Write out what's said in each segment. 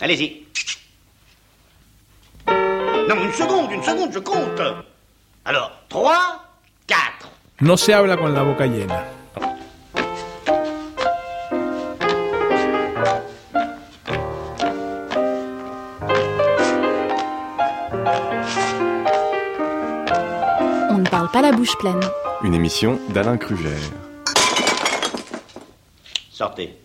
Allez-y. Non, une seconde, une seconde, je compte. Alors, 3, 4. No se habla con la boca llena. On ne parle pas la bouche pleine. Une émission d'Alain Krugère. Sortez.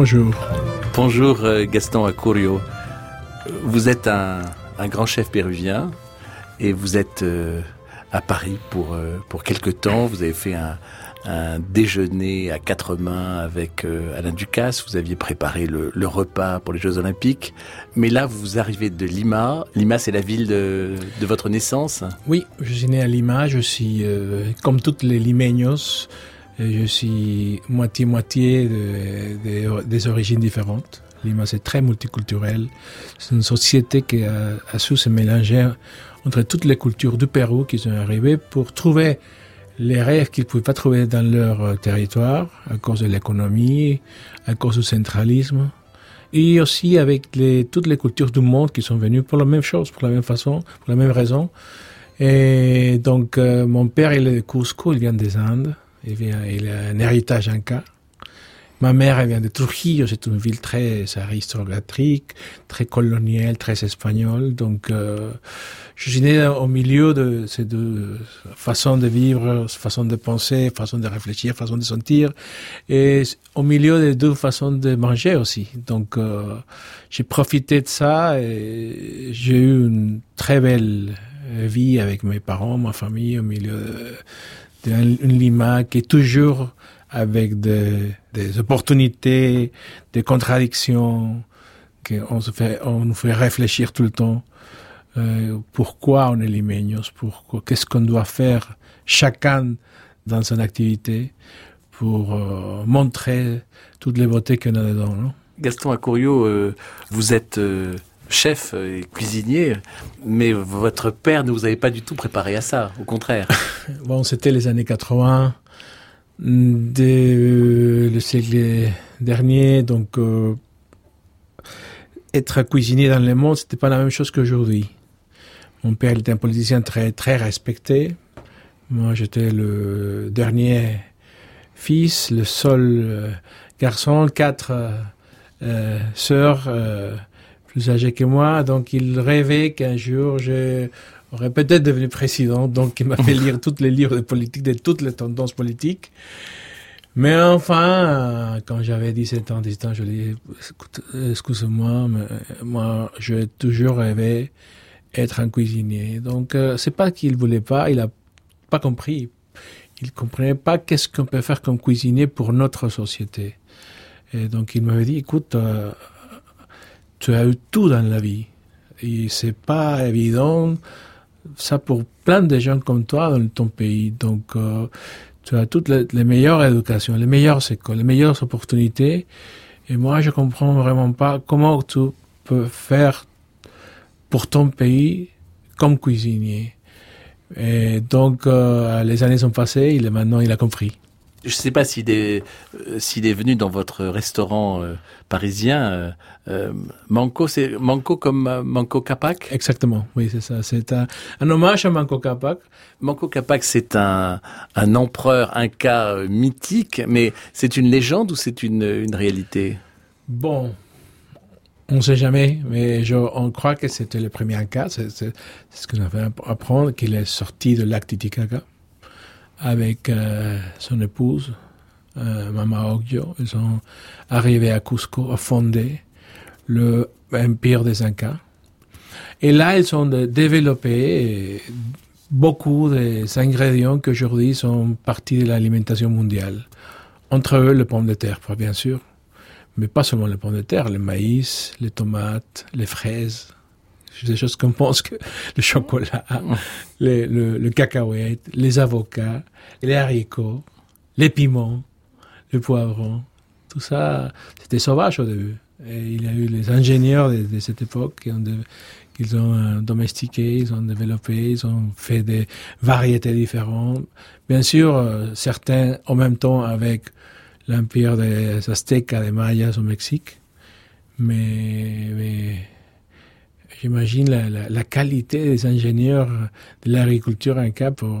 Bonjour. Bonjour euh, Gaston Acurio. Vous êtes un, un grand chef péruvien et vous êtes euh, à Paris pour, euh, pour quelque temps. Vous avez fait un, un déjeuner à quatre mains avec euh, Alain Ducasse. Vous aviez préparé le, le repas pour les Jeux Olympiques. Mais là, vous arrivez de Lima. Lima, c'est la ville de, de votre naissance. Oui, je suis né à Lima. Je suis, euh, comme tous les limeños, je suis moitié-moitié de, de- des origines différentes. Lima, c'est très multiculturel. C'est une société qui a, a su se mélanger entre toutes les cultures du Pérou qui sont arrivées pour trouver les rêves qu'ils ne pouvaient pas trouver dans leur euh, territoire à cause de l'économie, à cause du centralisme. Et aussi avec toutes les cultures du monde qui sont venues pour la même chose, pour la même façon, pour la même raison. Et donc, euh, mon père, il est de Cusco, il vient des Indes. Il, a un héritage inca. Ma mère, elle vient de Trujillo, c'est une ville très aristocratique, très coloniale, très espagnole. Donc, euh, je suis né au milieu de ces deux façons de vivre, façons de penser, façons de réfléchir, façons de sentir, et au milieu des deux façons de manger aussi. Donc, euh, j'ai profité de ça et j'ai eu une très belle vie avec mes parents, ma famille, au milieu d'une Lima qui est toujours avec des, opportunités, des contradictions, qu'on se fait, on nous fait réfléchir tout le temps. Euh, pourquoi on est limeños, pourquoi, qu'est-ce qu'on doit faire chacun dans son activité pour euh, montrer toutes les beautés qu'on a dedans. Non? Gaston Acurio, euh, vous êtes chef et cuisinier, mais votre père ne vous avait pas du tout préparé à ça, au contraire. Bon, c'était les années 80 de le siècle dernier, donc euh, être cuisinier dans le monde, c'était pas la même chose qu'aujourd'hui. Mon père était un politicien très très respecté. Moi, j'étais le dernier fils, le seul euh, garçon, quatre euh, euh, sœurs euh, plus âgées que moi. Donc, il rêvait qu'un jour, je aurais peut-être devenu président. Donc, il m'a fait lire tous les livres de politique, de toutes les tendances politiques. Mais enfin, euh, quand j'avais 17 ans, 18 ans, je lui ai dit, euh, excuse-moi, mais moi, j'ai toujours rêvé être un cuisinier. Donc, euh, c'est pas qu'il voulait pas, il a pas compris. Il comprenait pas qu'est-ce qu'on peut faire comme cuisinier pour notre société. Et donc, il m'avait dit, écoute, euh, tu as eu tout dans la vie. Et c'est pas évident, ça pour plein de gens comme toi dans ton pays. Donc, euh, tu as toutes les, meilleures éducations, les meilleures écoles, les meilleures opportunités. Et moi, je comprends vraiment pas comment tu peux faire pour ton pays comme cuisinier. Et donc, euh, les années sont passées, maintenant, il a compris. Je ne sais pas s'il est, euh, s'il est venu dans votre restaurant euh, parisien. euh, euh, Manco, c'est Manco comme Manco Capac? Exactement, oui, c'est ça. C'est un, un hommage à Manco Capac. Manco Capac, c'est un, un empereur inca euh, mythique, mais c'est une légende ou c'est une, une réalité? Bon, on ne sait jamais, mais je, on croit que c'était le premier Inca. C'est ce que j'avais à apprendre, qu'il est sorti de lac Titicaca avec euh, son épouse, euh, Mama Oggio. Ils sont arrivés à Cusco à fonder le empire des Incas. Et là, ils ont développé beaucoup des ingrédients qui aujourd'hui sont partie de l'alimentation mondiale. Entre eux, le pomme de terre, bien sûr mais pas seulement les pommes de terre, le maïs, les tomates, les fraises. Des choses qu'on pense que le chocolat, le, cacahuète, les avocats, les haricots, les piments, le poivron, tout ça, c'était sauvage au début. Et il y a eu les ingénieurs de, cette époque qui ont, qu'ils ont euh, domestiqué, ils ont développé, ils ont fait des variétés différentes. Bien sûr, euh, certains en même temps avec l'empire des Aztèques, des Mayas au Mexique. Mais j'imagine la, la, la, qualité des ingénieurs de l'agriculture inca pour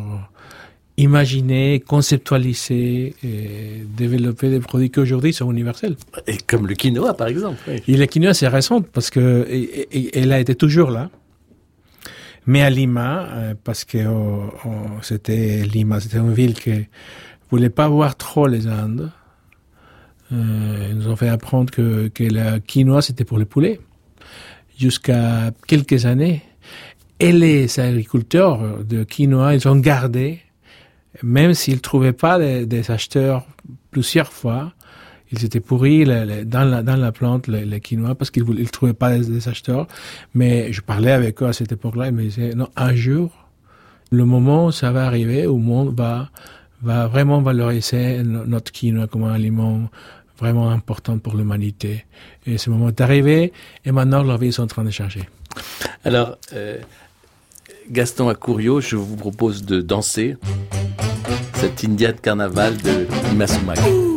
imaginer, conceptualiser et développer des produits qui aujourd'hui sont universels. Et comme le quinoa, par exemple. Oui. Et le quinoa, c'est récent parce que et, et, elle a été toujours là. Mais à Lima, euh, parce que oh, oh, c'était Lima, c'était une ville qui voulait pas voir trop les Indes. Euh, ils nous ont fait apprendre que, que le quinoa, c'était pour les poulets. Jusqu'à quelques années. Et les agriculteurs de quinoa, ils ont gardé même s'ils trouvaient pas des, acheteurs plusieurs fois, ils étaient pourris dans, la, plante, les, quinoa, parce qu'ils ne trouvaient pas des, acheteurs. Mais je parlais avec eux à cette époque-là, ils me disaient, non, un jour, le moment ça va arriver, où le monde va, va vraiment valoriser notre quinoa comme un aliment vraiment important pour l'humanité. Et ce moment est arrivé, et maintenant leur vie est en train de changer. Alors, euh, Gaston Acourio, je vous propose de danser cette India de carnaval de Imasumak.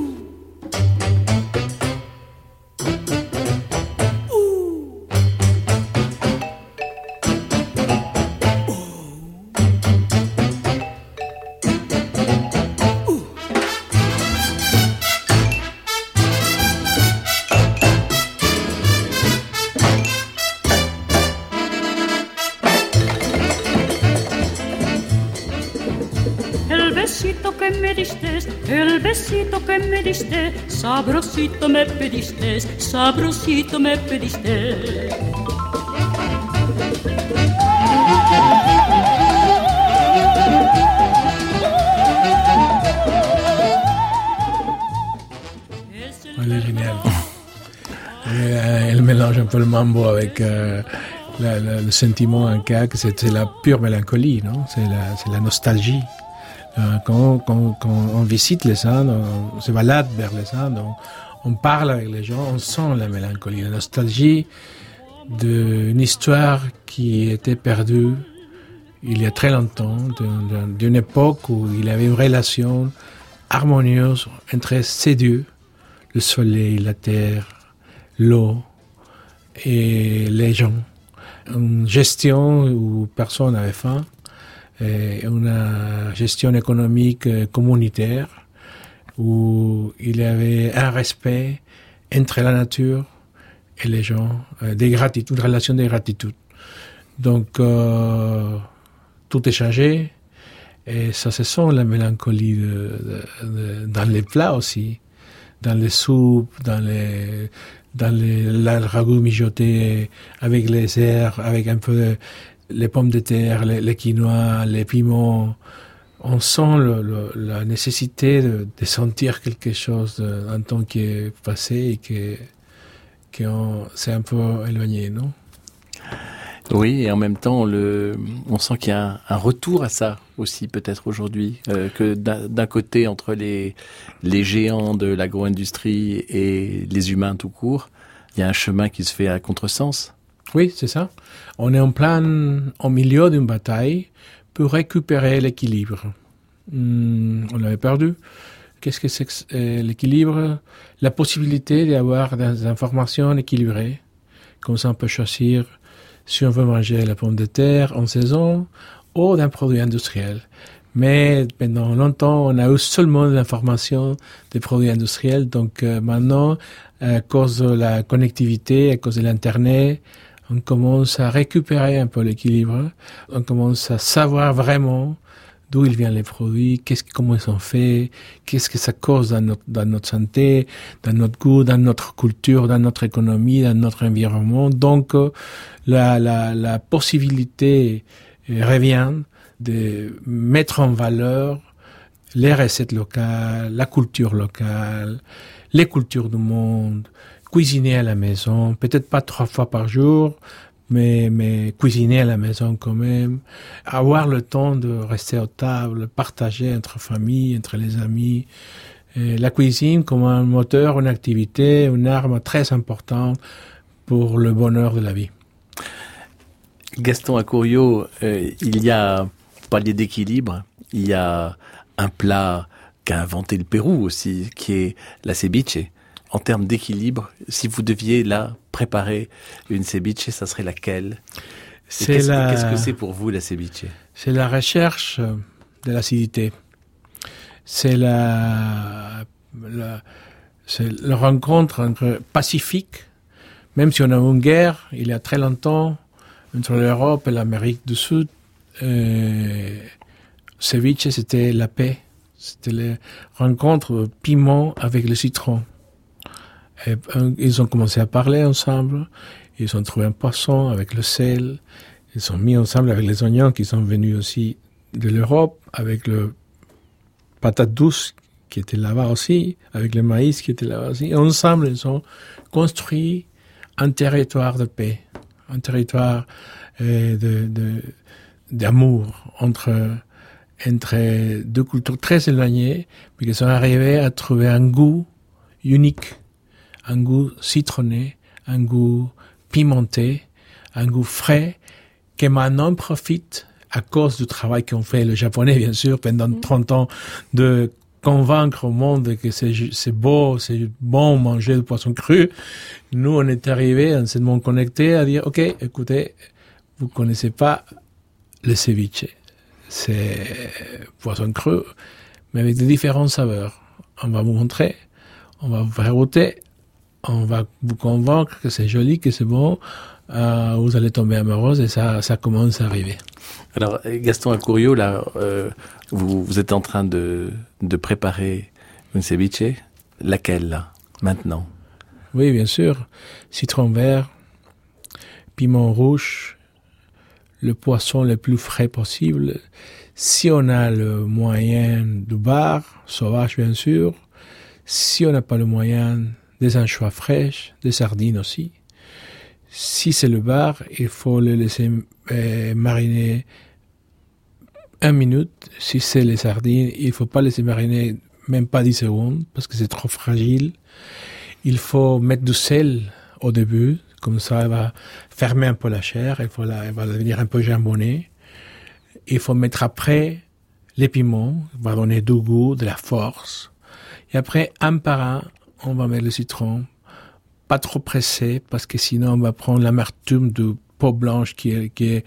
Sabrosito me pediste, sabrosito me pediste. Elle. Elle mélange un peu le mambo avec euh, la, la, le sentiment inca, c'est la pure mélancolie, non C'est la, la nostalgie. Euh, quand, on visite les Indes, on, se balade vers les Indes, on, parle avec les gens, on sent la mélancolie, la nostalgie d'une histoire qui était perdue il y a très longtemps, d'une époque où il y avait une relation harmonieuse entre ces dieux, le soleil, la terre, l'eau et les gens. Une gestion où personne n'avait faim une gestion économique euh, communautaire où il y avait un respect entre la nature et les gens, euh, des gratitudes, une relation de gratitude. Donc, euh, tout est changé et ça se sent la mélancolie de, dans les plats aussi, dans les soupes, dans les dans les, le ragoût mijoté avec les airs, avec un peu les pommes de terre, les, quinoa, les piments, on sent la nécessité de, sentir quelque chose d'un temps qui est passé et qui, qui s'est un peu éloigné, non? Oui, et en même temps, on sent qu'il y a un, un, retour à ça aussi peut-être aujourd'hui, euh, que d'un côté, entre les, les géants de l'agro-industrie et les humains tout court, il y a un chemin qui se fait à contresens. Oui, c'est ça. On est en plein, au milieu d'une bataille pour récupérer l'équilibre. Hum, on l'avait perdu. Qu'est-ce que c'est que euh, l'équilibre? La possibilité d'avoir des informations équilibrées. Comme ça, on peut choisir si on veut manger la pomme de terre en saison ou d'un produit industriel. Mais pendant longtemps, on a eu seulement l'information des produits industriels. Donc euh, maintenant, à cause de la connectivité, à cause de l'Internet, on commence à récupérer un peu l'équilibre, on commence à savoir vraiment d'où ils viennent les produits, qu'est-ce, comment ils sont faits, qu'est-ce que ça cause dans notre, dans notre santé, dans notre goût, dans notre culture, dans notre économie, dans notre environnement. Donc, la, la, la possibilité revient de mettre en valeur les recettes locales, la culture locale, les cultures du monde, cuisiner à la maison, peut-être pas trois fois par jour, mais, mais cuisiner à la maison quand même, avoir le temps de rester à table, partager entre famille, entre les amis. La cuisine comme un moteur, une activité, une arme très importante pour le bonheur de la vie. Gaston Acourio, euh, il y a palier d'équilibre, il y a un plat qu'a inventé le Pérou aussi, qui est la ceviche. En termes d'équilibre, si vous deviez là préparer une ceviche, ça serait laquelle? Qu'est-ce la- qu'est-ce que c'est pour vous la ceviche? C'est la recherche euh, de l'acidité. C'est la, la, c'est la rencontre entre Pacifique, même si on a eu une guerre il y a très longtemps entre l'Europe et l'Amérique du Sud, euh, ceviche c'était la paix. C'était la rencontre piment avec le citron. Euh, ils ont commencé à parler ensemble. Ils ont trouvé un poisson avec le sel. Ils sont mis ensemble avec les oignons qui sont venus aussi de l'Europe, avec le patate douce qui était là-bas aussi, avec le maïs qui était là-bas aussi. Ensemble, ils ont construit un territoire de paix, un territoire de- d'amour entre, entre deux cultures très éloignées, mais qui sont arrivés à trouver un goût unique, un goût citronné, un goût pimenté, un goût frais, que maintenant profite à cause du travail qu'ont fait les Japonais, bien sûr, pendant 30 ans, de convaincre au monde que c'est beau, c'est bon manger du poisson cru. Nous, on est arrivés, on s'est connecté à dire, OK, écoutez, vous connaissez pas le ceviche. C'est poisson cru, mais avec de différentes saveurs. On va vous montrer, on va vous faire goûter, on va vous convaincre que c'est joli, que c'est bon, euh, vous allez tomber amoureuse et ça, ça commence à arriver. Alors, Gaston Acourio, là, euh, vous, vous êtes en train de, de préparer une ceviche. Laquelle, là, maintenant? Oui, bien sûr. Citron vert, piment rouge, le poisson le plus frais possible. Si on a le moyen du bar, sauvage bien sûr. Si on n'a pas le moyen, des anchois fraîches, des sardines aussi. Si c'est le bar, il faut le laisser euh, mariner un minute. Si c'est les sardines, il faut pas laisser mariner même pas 10 secondes parce que c'est trop fragile. Il faut mettre du sel au début, comme ça elle va fermer un peu la chair, il faut la, elle va devenir un peu jambonnée. Il faut mettre après les piments, va donner du goût, de la force. Et après, un par un, on va mettre le citron, pas trop pressé, parce que sinon on va prendre l'amertume de peau blanche qui est,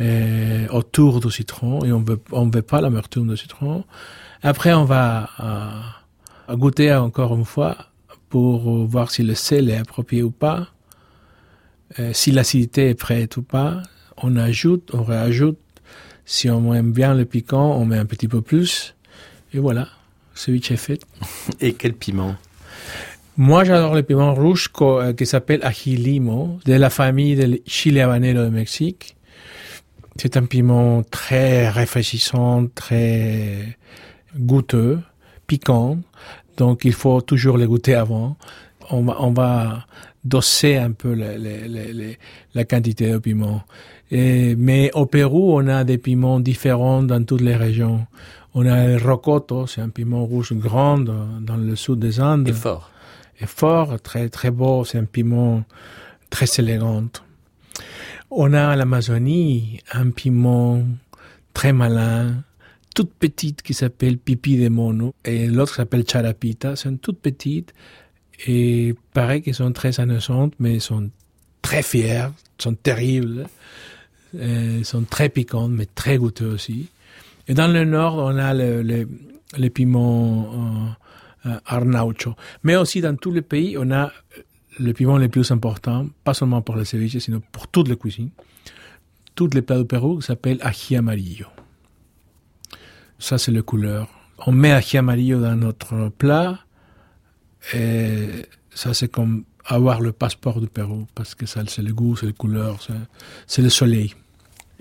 euh, autour du citron, et on veut, on veut pas l'amertume du citron. Après, on va euh, goûter encore une fois pour voir si le sel est approprié ou pas, euh, si l'acidité est prête ou pas. On ajoute, on réajoute. Si on aime bien le piquant, on met un petit peu plus. Et voilà, ceviche est fait. Et quel piment? Moi, j'adore le piment rouge euh, qui s'appelle ají limo, de la famille del chile habanero de Mexique. C'est un piment très rafraîchissant, très goûteux, piquant. Donc, il faut toujours le goûter avant. On va, doser un peu la, quantité de piment. Mais au Pérou, on a des piments différents dans toutes les régions. On a le rocoto, c'est un piment rouge grand dans, le sud des Andes Et fort. est fort, très très beau, c'est un piment très élégant. On a à l'Amazonie un piment très malin, toute petite qui s'appelle pipi de mono et l'autre s'appelle charapita, sont toutes petites et pareil qu'elles sont très innocentes mais sont très fières, sont terribles, euh, sont très piquantes mais très goûteuses aussi. Et dans le nord, on a le, le, piment euh, euh, arnaucho. Mais aussi dans tous les pays, on a le piment le plus important, pas seulement pour le ceviche, sinon pour toute la cuisine. Toutes les plats du Pérou s'appellent ají amarillo. Ça, c'est la couleur. On met ají amarillo dans notre plat et ça, c'est comme avoir le passeport du Pérou parce que ça, c'est le goût, c'est la couleur, c'est- c'est le soleil.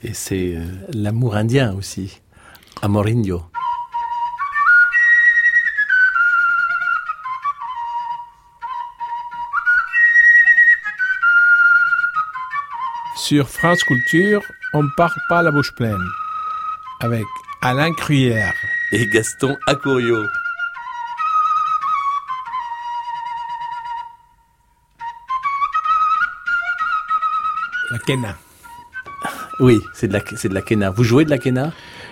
Et c'est euh, l'amour indien aussi. Amorindio. Sur France Culture, on part pas la bouche pleine. Avec Alain Cruyère. Et Gaston Acourio. La Kena. Oui, c'est de la, c'est de la Kena. Vous jouez de la Kena?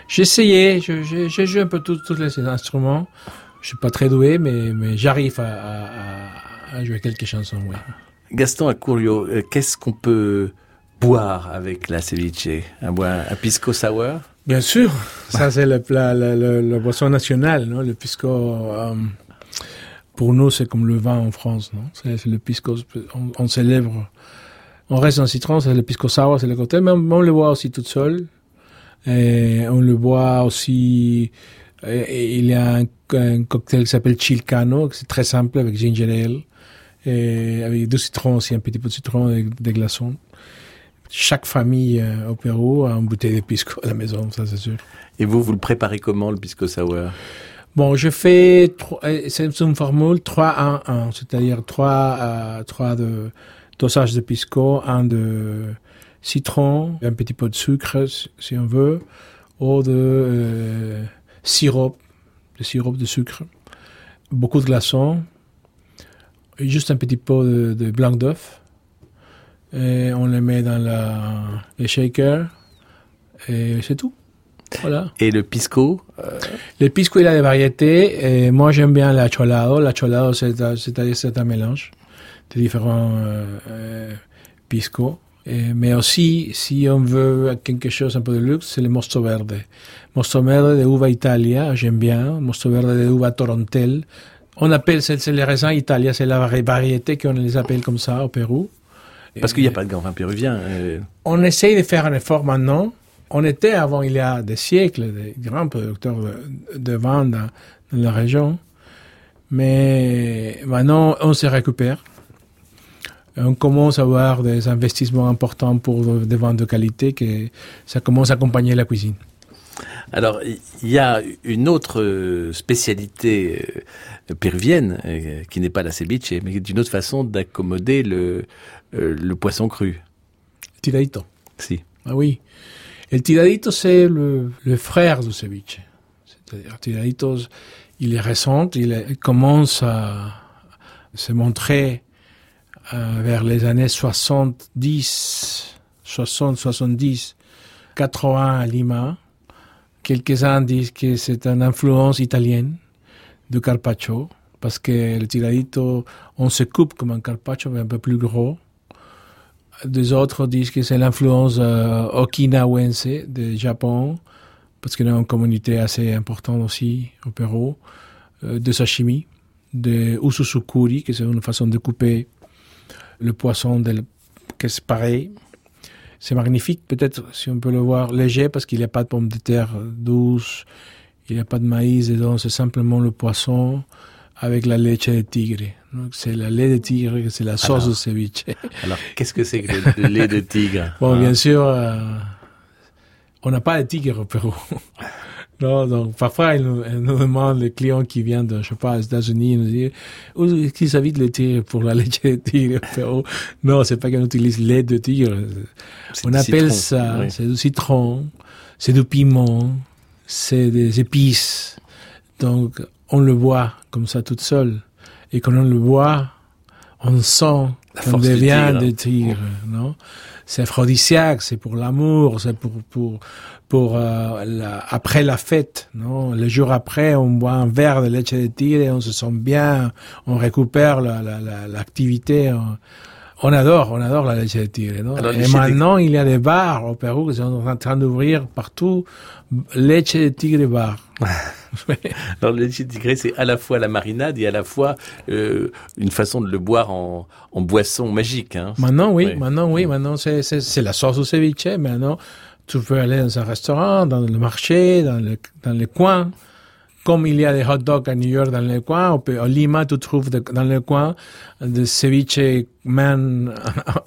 J'ai essayé, je- j'ai joué un peu tous les instruments. Je suis pas très doué, mais, mais j'arrive à, à- à- à jouer quelques chansons, oui. Gaston Acourio, euh, qu'est-ce qu'on peut boire avec la ceviche? Un, un pisco sour? Bien sûr, ça c'est le plat, le, le- le boisson national, non? Le pisco, euh, pour nous, c'est comme le vin en France, non? C'est le pisco, on, on célèbre, on reste en citron, c'est le pisco sour, c'est le cocktail, mais on, on le boit aussi tout seul. Et on le boit aussi, et- et il y a un, un cocktail qui s'appelle Chilcano, c'est très simple avec ginger ale, et avec du citron aussi, un petit peu de citron et des glaçons. Chaque famille euh, au Pérou a une bouteille de pisco à la maison, ça c'est sûr. Et vous, vous le préparez comment, le pisco sour? Bon, je fais, euh, c'est une formule 3-1-1, c'est-à-dire 3, euh, 3 de dosage de pisco, 1 de citron, un petit peu de sucre si- on veut, ou de euh, sirop, de sirop de sucre, beaucoup de glaçons, et juste un petit peu de, de blanc d'œuf, et on le met dans la, le shaker, et c'est tout. Voilà. Et le pisco Le pisco, il a des variétés. Et moi, j'aime bien la cholado. La cholado, c'est un- mélange de différents euh, euh, piscos. Et- mais aussi, si on veut quelque chose un peu de luxe, c'est le mosto verde. Mosto verde de uva Italia, j'aime bien. Mosto verde de uva Torontel. On appelle, c'est les raisins Italia, c'est la vari- variété qu'on les appelle comme ça au Pérou. Parce qu'il n'y a pas de grand vin péruvien. euh, On essaye de faire un effort maintenant. On était avant, il y a des siècles, des grands producteurs de, de vin dans, dans la région. Mais maintenant, on se récupère. On commence à avoir des investissements importants pour des vins de qualité que ça commence à accompagner la cuisine. Alors, il y a une autre euh, spécialité euh, péruvienne, euh, qui n'est pas la ceviche, mais qui est une autre façon d'accommoder le, le poisson cru. Tiradito. Si. Ah oui. El tiradito, c'est le, le frère du ceviche. C'est-à-dire, tiradito, il est récent, il, est- il commence à se montrer euh, vers les années 70, 60, 70, 80 à Lima. Quelques-uns disent que c'est une influence italienne de carpaccio, parce que le tiradito, on se coupe comme un carpaccio, mais un peu plus gros. Des autres disent que c'est l'influence euh, okinawense du Japon, parce qu'il y a une communauté assez importante aussi au Pérou, euh, de sashimi, de ususukuri, que c'est une façon de couper le poisson, de, que c'est pareil. C'est magnifique, peut-être, si on peut le voir, léger, parce qu'il n'y a pas de pommes de terre douces, il n'y a pas de maïs dedans, c'est simplement le poisson avec la leche de tigre. Donc, c'est la lait de tigre, c'est la sauce Alors. de ceviche. Alors, qu'est-ce que c'est que le, le lait de tigre Bon, hein? bien sûr, euh, on n'a pas de tigre au Pérou. Non, donc parfois, ils nous, ils nous demandent, les clients qui viennent de, je sais pas, aux États-Unis, ils nous disent, où est-ce qu'ils habitent le tigre pour la lait de tigre? Non, c'est pas qu'on utilise lait de tigre. On appelle citron, ça, oui. c'est du citron, c'est du piment, c'est des épices. Donc, on le boit comme ça toute seule. Et quand on le boit, on sent La force des tigres, non? C'est aphrodisiaque, c'est pour l'amour, c'est pour, pour, pour, euh, la- après la fête, non? Le jour après, on boit un verre de lait de tigre et on se sent bien, on récupère la, la, la- l'activité. On- adore, on adore la leche de tigre, non? Alors, Et leche de- maintenant, il y a des bars au Pérou qui sont en train d'ouvrir partout leche de tigre bar. Alors, le lait de tigre, c'est à la fois la marinade et à la fois euh, une façon de le boire en, en boisson magique. Hein. Maintenant, oui, Oui. maintenant, oui, maintenant, c'est, c'est, c'est la sauce au ceviche. Maintenant, tu peux aller dans un restaurant, dans le marché, dans le, dans les coins. Comme il y a des hot dogs à New York dans on peut, à Lima, tu trouves dans les coins des ceviche man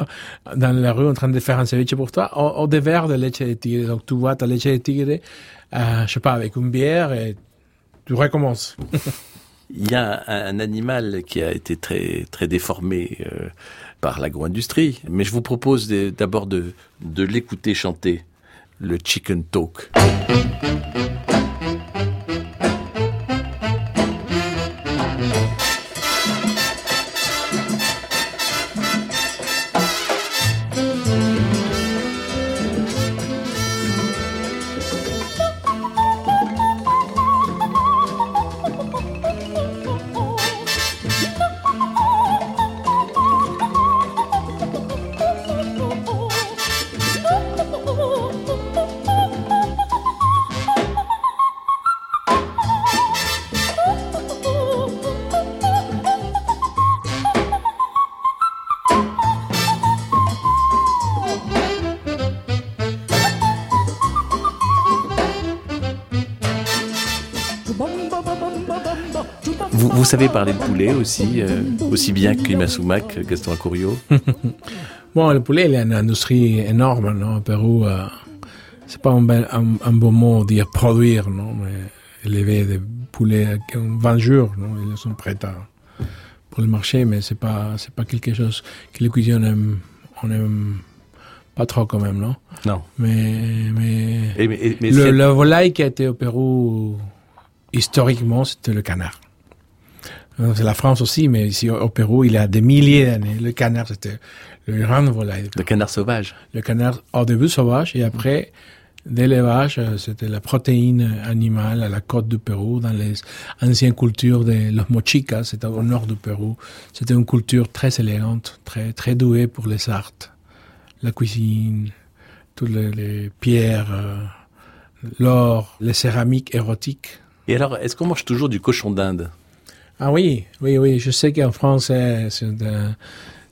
dans la rue en train de faire un ceviche pour toi, ou, ou des verres de leche de tigre. Donc, tu vois ta leche de tigre, euh, je sais pas, avec une bière et tu recommences. Il y a un, animal qui a été très très déformé euh, par l'agro-industrie, mais je vous propose d'abord de, de l'écouter chanter, le chicken talk. Savez parler de poulet aussi, euh, aussi bien qu'Imasumak, Gaston Acurio Bon, le poulet, il y a une industrie énorme, non, au Pérou. euh, c'est pas un, un, un beau mot dire produire, non, mais élever des poulets ont 20 jours, non, ils sont prêts à, pour le marché, mais c'est pas, c'est pas quelque chose que les cuisiniers on aime, on aime pas trop quand même, non? Non. Mais, mais, Et, mais- et- mais le, la volaille qui a été au Pérou, historiquement, c'était le canard. Euh, C'est la France aussi, mais ici au Pérou, il y a des milliers d'années, le canard, c'était le grand volaille. le canard sauvage. Le canard au début sauvage et après d'élevage, euh, c'était la protéine animale à la côte du Pérou, dans les anciennes cultures de los mochicas, c'était au nord du Pérou. C'était une culture très élégante, très, très douée pour les arts, la cuisine, toutes les, les pierres, euh, l'or, les céramiques érotiques. Et alors, est-ce qu'on mange toujours du cochon d'Inde? Ah oui, oui, oui. Je sais qu'en France, c'est un,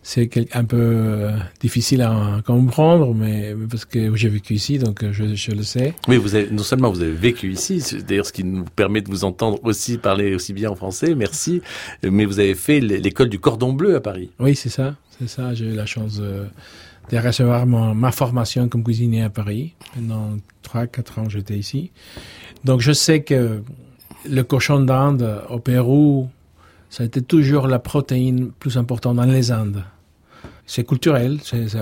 c'est quel- un peu euh, difficile à comprendre, mais parce que j'ai vécu ici, donc euh, je, je le sais. Oui, vous avez, non seulement vous avez vécu ici, c'est d'ailleurs ce qui nous permet de vous entendre aussi parler aussi bien en français, merci, mais vous avez fait l'école du cordon bleu à Paris. Oui, c'est ça, c'est ça. J'ai eu la chance de, de recevoir mon- ma formation comme cuisinier à Paris. Pendant trois, quatre ans, j'étais ici. Donc, je sais que le cochon d'Inde au Pérou, ça a été toujours la protéine plus importante dans les Indes. C'est culturel,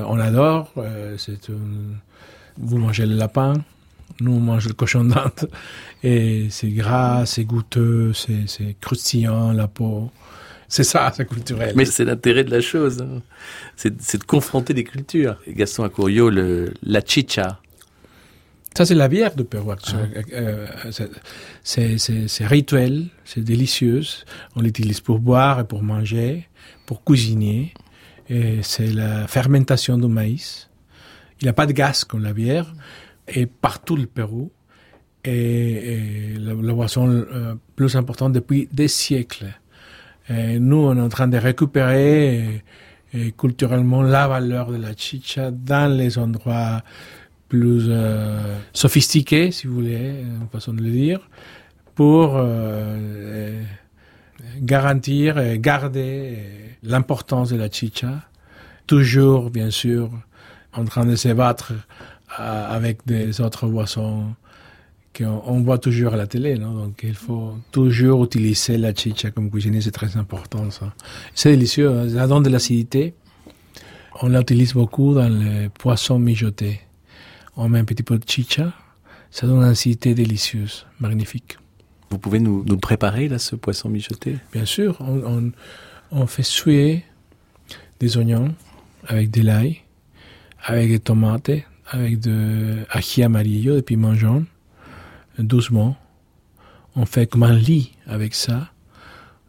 on adore. euh, vous mangez le lapin, nous on mange le cochon d'Inde, et c'est gras, c'est goûteux, c'est croustillant la peau. C'est ça, c'est culturel. Mais c'est l'intérêt de la chose, hein. c'est de confronter les cultures. Gaston Acurio, le, la chicha, Ça, c'est la bière de Pérou. Euh, c'est- c'est- rituel, c'est délicieux. On l'utilise pour boire et pour manger, pour cuisiner. C'est la fermentation du maïs. Il n'y a pas de gaz comme la bière. Et partout le Pérou. Et, et la, la boisson euh, plus importante depuis des siècles. Et nous, on est en train de récupérer et, et culturellement la valeur de la chicha dans les endroits plus euh, sophistiqués, si vous voulez, une façon de le dire, pour euh, euh, garantir et garder euh, l'importance de la chicha, toujours, bien sûr, en train de se battre euh, avec des autres boissons qu'on on voit toujours à la télé? Donc, il faut toujours utiliser la chicha comme cuisinier, c'est très important. C'est délicieux, hein. ça donne de l'acidité. On l'utilise beaucoup dans les poissons mijotés. On met un petit peu de chicha, ça donne une acidité délicieuse, magnifique. vous pouvez nous, préparer là, ce poisson mijoté? Bien sûr, on, on, on fait suer des oignons avec de l'ail, avec des tomates, avec de ají amarillo, des piments jaunes, doucement. On fait comme un lit avec ça.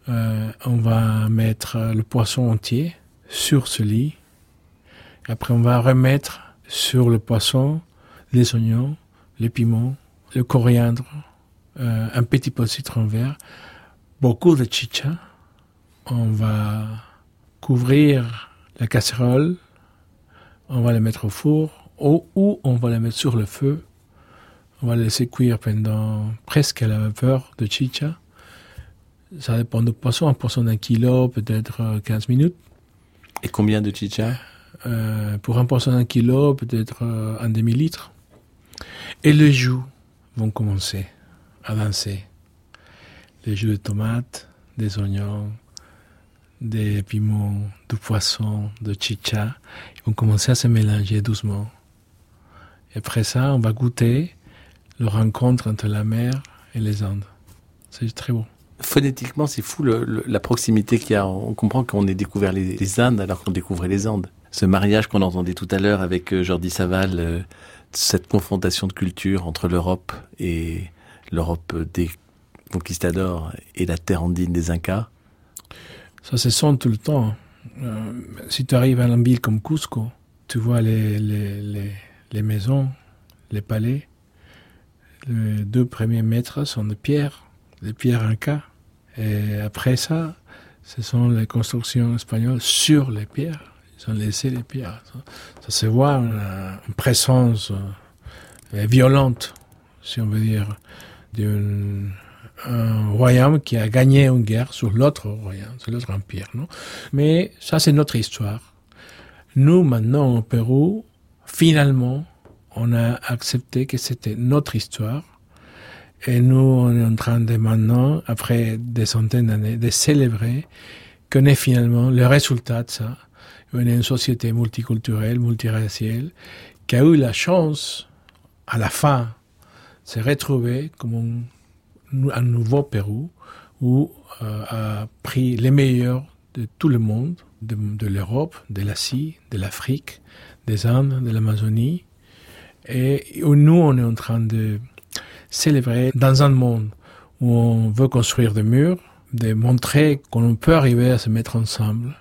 Euh, on va mettre le poisson entier sur ce lit. Après, on va remettre sur le poisson les oignons, les piments, le coriandre, euh, un petit peu de citron vert, beaucoup de chicha. On va couvrir la casserole, on va la mettre au four ou, ou on va la mettre sur le feu. On va la laisser cuire pendant presque à la vapeur de chicha. Ça dépend du poisson. Un poisson d'un kilo, peut-être euh, 15 minutes. Et combien de chicha? Euh, pour un poisson d'un kilo, peut-être euh, un demi-litre. Et les joues vont commencer à danser. Les jus de tomates, des oignons, des piments, du poisson, de chicha. Vont commencer à se mélanger doucement. Et après ça, on va goûter le rencontre entre la mer et les Andes. C'est très beau. Phonétiquement, c'est fou la proximité qu'il y a. On comprend qu'on ait découvert les, les Indes alors qu'on découvrait les Andes. Ce mariage qu'on entendait tout à l'heure avec euh, Jordi Saval, euh, cette confrontation de culture entre l'Europe et l'Europe des conquistadors et la terre andine des Incas. Ça se sent tout le temps. Euh, si tu arrives à une ville comme Cusco, tu vois les, les, les, les maisons, les palais. Les deux premiers mètres sont de pierre, des pierres incas. Et après ça, ce sont les constructions espagnoles sur les pierres. Ils ont laissé les pierres. Ça, se voit une, une présence euh, violente, si on veut dire, d'une un royaume qui a gagné une guerre sur l'autre royaume, sur l'autre empire. Non? Mais ça, c'est notre histoire. Nous, maintenant, au Pérou, finalement, on a accepté que c'était notre histoire. Et nous, on est en train de maintenant, après des centaines d'années, de célébrer qu'on est finalement le résultat de ça. On est une société multiculturelle, multiraciale, qui a eu la chance, à la fin, de se retrouver comme un nouveau Pérou où euh, a pris les meilleurs de tout le monde, de, de l'Europe, de l'Asie, de l'Afrique, des Andes, de l'Amazonie, et où nous on est en train de célébrer dans un monde où on veut construire des murs, de montrer qu'on peut arriver à se mettre ensemble,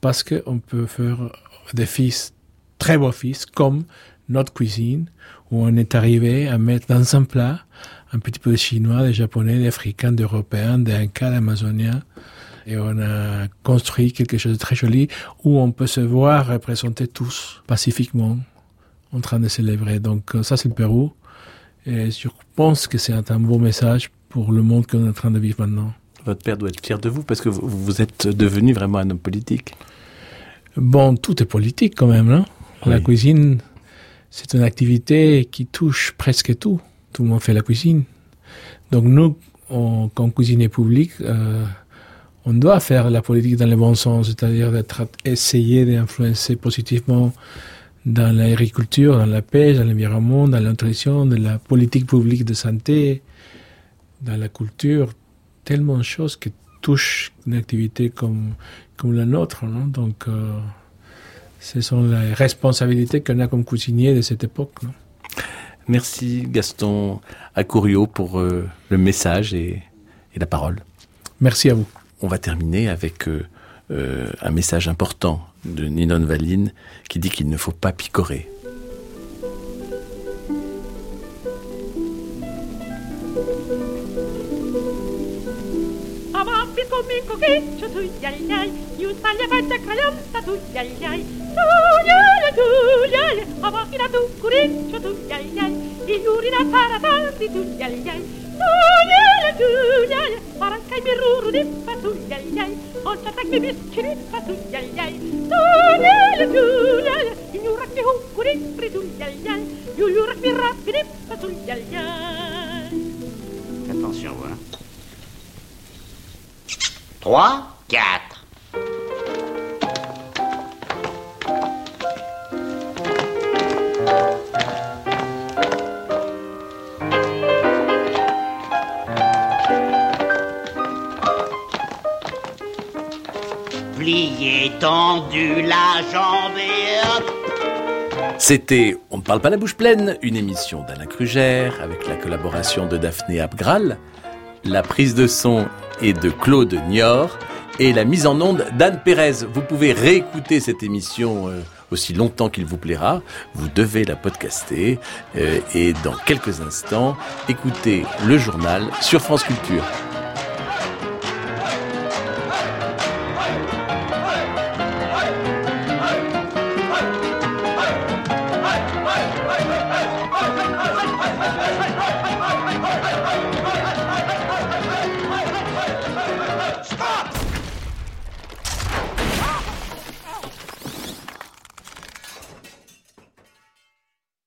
parce qu'on peut faire des fils, très beaux fils, comme notre cuisine, où on est arrivé à mettre dans un plat un petit peu de chinois, de japonais, d'africains, d'européens, d'incas, d'amazoniens. Et on a construit quelque chose de très joli où on peut se voir représenter tous pacifiquement en train de célébrer. Donc ça, c'est le Pérou. Et je pense que c'est un beau message pour le monde qu'on est en train de vivre maintenant. Votre père doit être fier de vous parce que vous, vous êtes devenu vraiment un homme politique. Bon, tout est politique quand même. Hein Oui. La cuisine, c'est une activité qui touche presque tout. Tout le monde fait la cuisine. Donc nous, on, quand cuisine est publique, euh, on doit faire la politique dans le bon sens, c'est-à-dire d'être essayer d'influencer positivement dans l'agriculture, dans la pêche, dans l'environnement, dans la nutrition, dans la politique publique de santé, dans la culture, tellement de choses qui touchent une activité comme, comme la nôtre. Non Donc, euh, ce sont les responsabilités qu'on a comme cuisinier de cette époque. Non Merci Gaston Acourio pour euh, le message et, et, la parole. Merci à vous. On va terminer avec euh, euh, un message important de Ninon Valine qui dit qu'il ne faut pas picorer. Attention, voilà. 3, 4. Plié, tendu, la jambe et. C'était On ne parle pas la bouche pleine, une émission d'Alain Crugère avec la collaboration de Daphné Abgral, la prise de son est de Claude Niort et la mise en onde d'Anne Pérez. Vous pouvez réécouter cette émission euh, aussi longtemps qu'il vous plaira. Vous devez la podcaster euh, et dans quelques instants, écouter le journal sur France Culture.